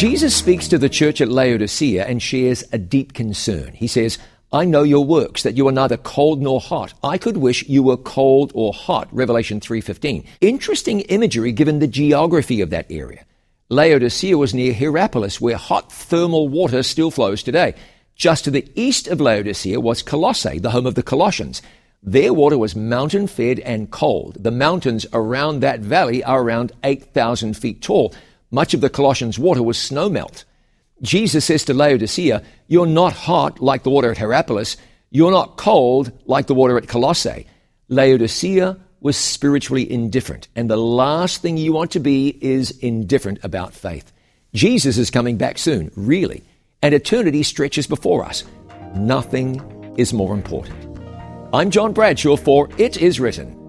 Jesus speaks to the church at Laodicea and shares a deep concern. He says, I know your works, that you are neither cold nor hot. I could wish you were cold or hot. Revelation 3.15. Interesting imagery given the geography of that area. Laodicea was near Hierapolis, where hot thermal water still flows today. Just to the east of Laodicea was Colossae, the home of the Colossians. Their water was mountain fed and cold. The mountains around that valley are around 8,000 feet tall. Much of the Colossians' water was snowmelt. Jesus says to Laodicea, You're not hot like the water at Hierapolis. You're not cold like the water at Colossae. Laodicea was spiritually indifferent. And the last thing you want to be is indifferent about faith. Jesus is coming back soon, really. And eternity stretches before us. Nothing is more important. I'm John Bradshaw for It Is Written.